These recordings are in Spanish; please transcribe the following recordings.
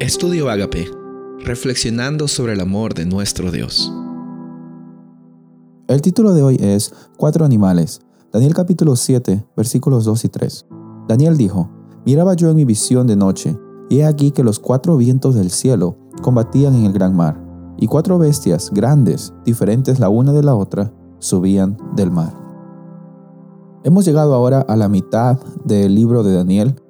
Estudio Agape, reflexionando sobre el amor de nuestro Dios. El título de hoy es Cuatro animales. Daniel capítulo 7, versículos 2 y 3. Daniel dijo, Miraba yo en mi visión de noche, y he aquí que los cuatro vientos del cielo combatían en el gran mar, y cuatro bestias grandes, diferentes la una de la otra, subían del mar. Hemos llegado ahora a la mitad del libro de Daniel,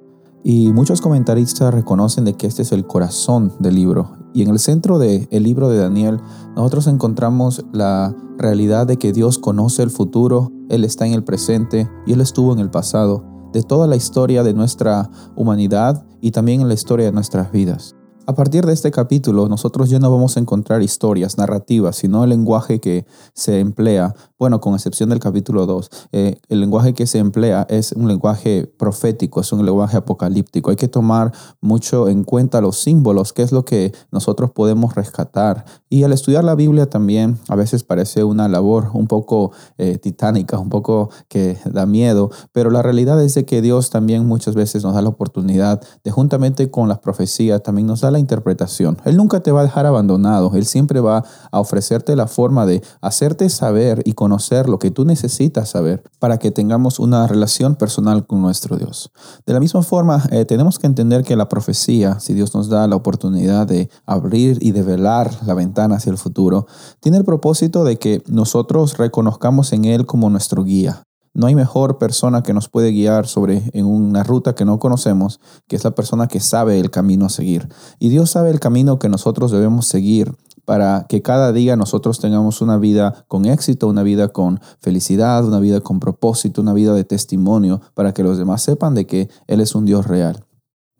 y muchos comentaristas reconocen de que este es el corazón del libro. Y en el centro del libro de Daniel, nosotros encontramos la realidad de que Dios conoce el futuro, Él está en el presente y Él estuvo en el pasado, de toda la historia de nuestra humanidad y también en la historia de nuestras vidas. A partir de este capítulo, nosotros ya no vamos a encontrar historias, narrativas, sino el lenguaje que se emplea, bueno, con excepción del capítulo 2, eh, el lenguaje que se emplea es un lenguaje profético, es un lenguaje apocalíptico. Hay que tomar mucho en cuenta los símbolos, qué es lo que nosotros podemos rescatar. Y al estudiar la Biblia también a veces parece una labor un poco eh, titánica, un poco que da miedo, pero la realidad es de que Dios también muchas veces nos da la oportunidad de juntamente con las profecías, también nos da la interpretación. Él nunca te va a dejar abandonado. Él siempre va a ofrecerte la forma de hacerte saber y conocer lo que tú necesitas saber para que tengamos una relación personal con nuestro Dios. De la misma forma, eh, tenemos que entender que la profecía, si Dios nos da la oportunidad de abrir y de velar la ventana hacia el futuro, tiene el propósito de que nosotros reconozcamos en Él como nuestro guía. No hay mejor persona que nos puede guiar sobre en una ruta que no conocemos, que es la persona que sabe el camino a seguir. Y Dios sabe el camino que nosotros debemos seguir para que cada día nosotros tengamos una vida con éxito, una vida con felicidad, una vida con propósito, una vida de testimonio, para que los demás sepan de que Él es un Dios real.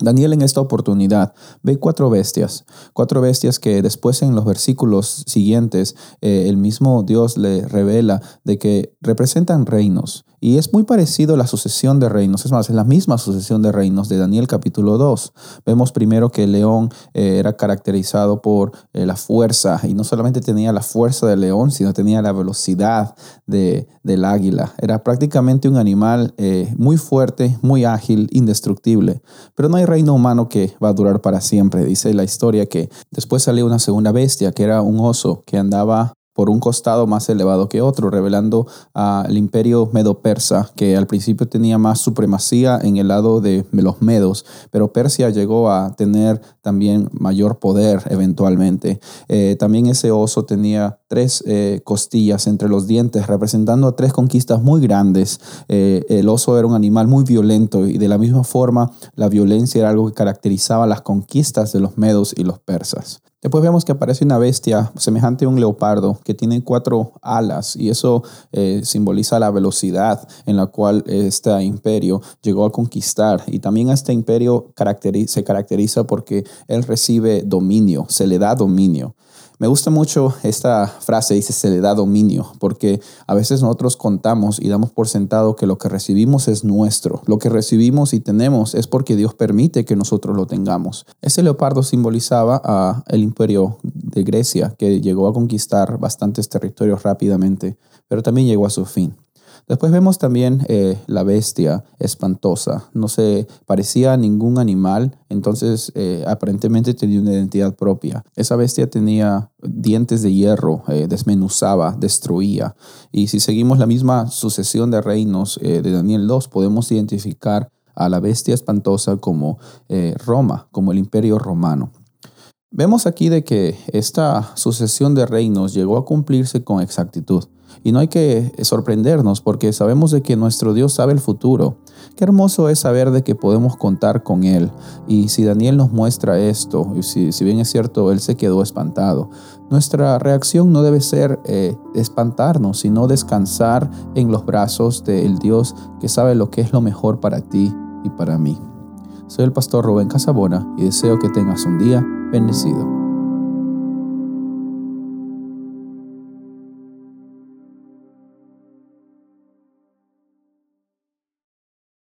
Daniel en esta oportunidad ve cuatro bestias, cuatro bestias que después en los versículos siguientes eh, el mismo Dios le revela de que representan reinos. Y es muy parecido a la sucesión de reinos, es más, es la misma sucesión de reinos de Daniel capítulo 2. Vemos primero que el león eh, era caracterizado por eh, la fuerza, y no solamente tenía la fuerza del león, sino tenía la velocidad de, del águila. Era prácticamente un animal muy fuerte, muy ágil, indestructible. Pero no hay reino humano que va a durar para siempre. Dice la historia que después salió una segunda bestia, que era un oso que andaba por un costado más elevado que otro, revelando al imperio medo-persa, que al principio tenía más supremacía en el lado de los medos, pero Persia llegó a tener también mayor poder eventualmente. Eh, también ese oso tenía tres eh, costillas entre los dientes, representando a tres conquistas muy grandes. Eh, el oso era un animal muy violento y de la misma forma la violencia era algo que caracterizaba las conquistas de los medos y los persas. Después vemos que aparece una bestia semejante a un leopardo que tiene cuatro alas y eso eh, simboliza la velocidad en la cual este imperio llegó a conquistar. Y también este imperio se caracteriza porque él recibe dominio, se le da dominio. Me gusta mucho esta frase, dice, se le da dominio, porque a veces nosotros contamos y damos por sentado que lo que recibimos es nuestro. Lo que recibimos y tenemos es porque Dios permite que nosotros lo tengamos. Ese leopardo simbolizaba a el imperio de Grecia, que llegó a conquistar bastantes territorios rápidamente, pero también llegó a su fin. Después vemos también eh, la bestia espantosa. No se parecía a ningún animal, entonces eh, aparentemente tenía una identidad propia. Esa bestia tenía dientes de hierro, eh, desmenuzaba, destruía. Y si seguimos la misma sucesión de reinos de Daniel 2, podemos identificar a la bestia espantosa como Roma, como el imperio romano. Vemos aquí de que esta sucesión de reinos llegó a cumplirse con exactitud. Y no hay que sorprendernos porque sabemos de que nuestro Dios sabe el futuro. Qué hermoso es saber de que podemos contar con Él. Y si Daniel nos muestra esto, y si, bien es cierto, Él se quedó espantado, nuestra reacción no debe ser eh, espantarnos, sino descansar en los brazos del Dios que sabe lo que es lo mejor para ti y para mí. Soy el pastor Rubén Casabona y deseo que tengas un día bendecido.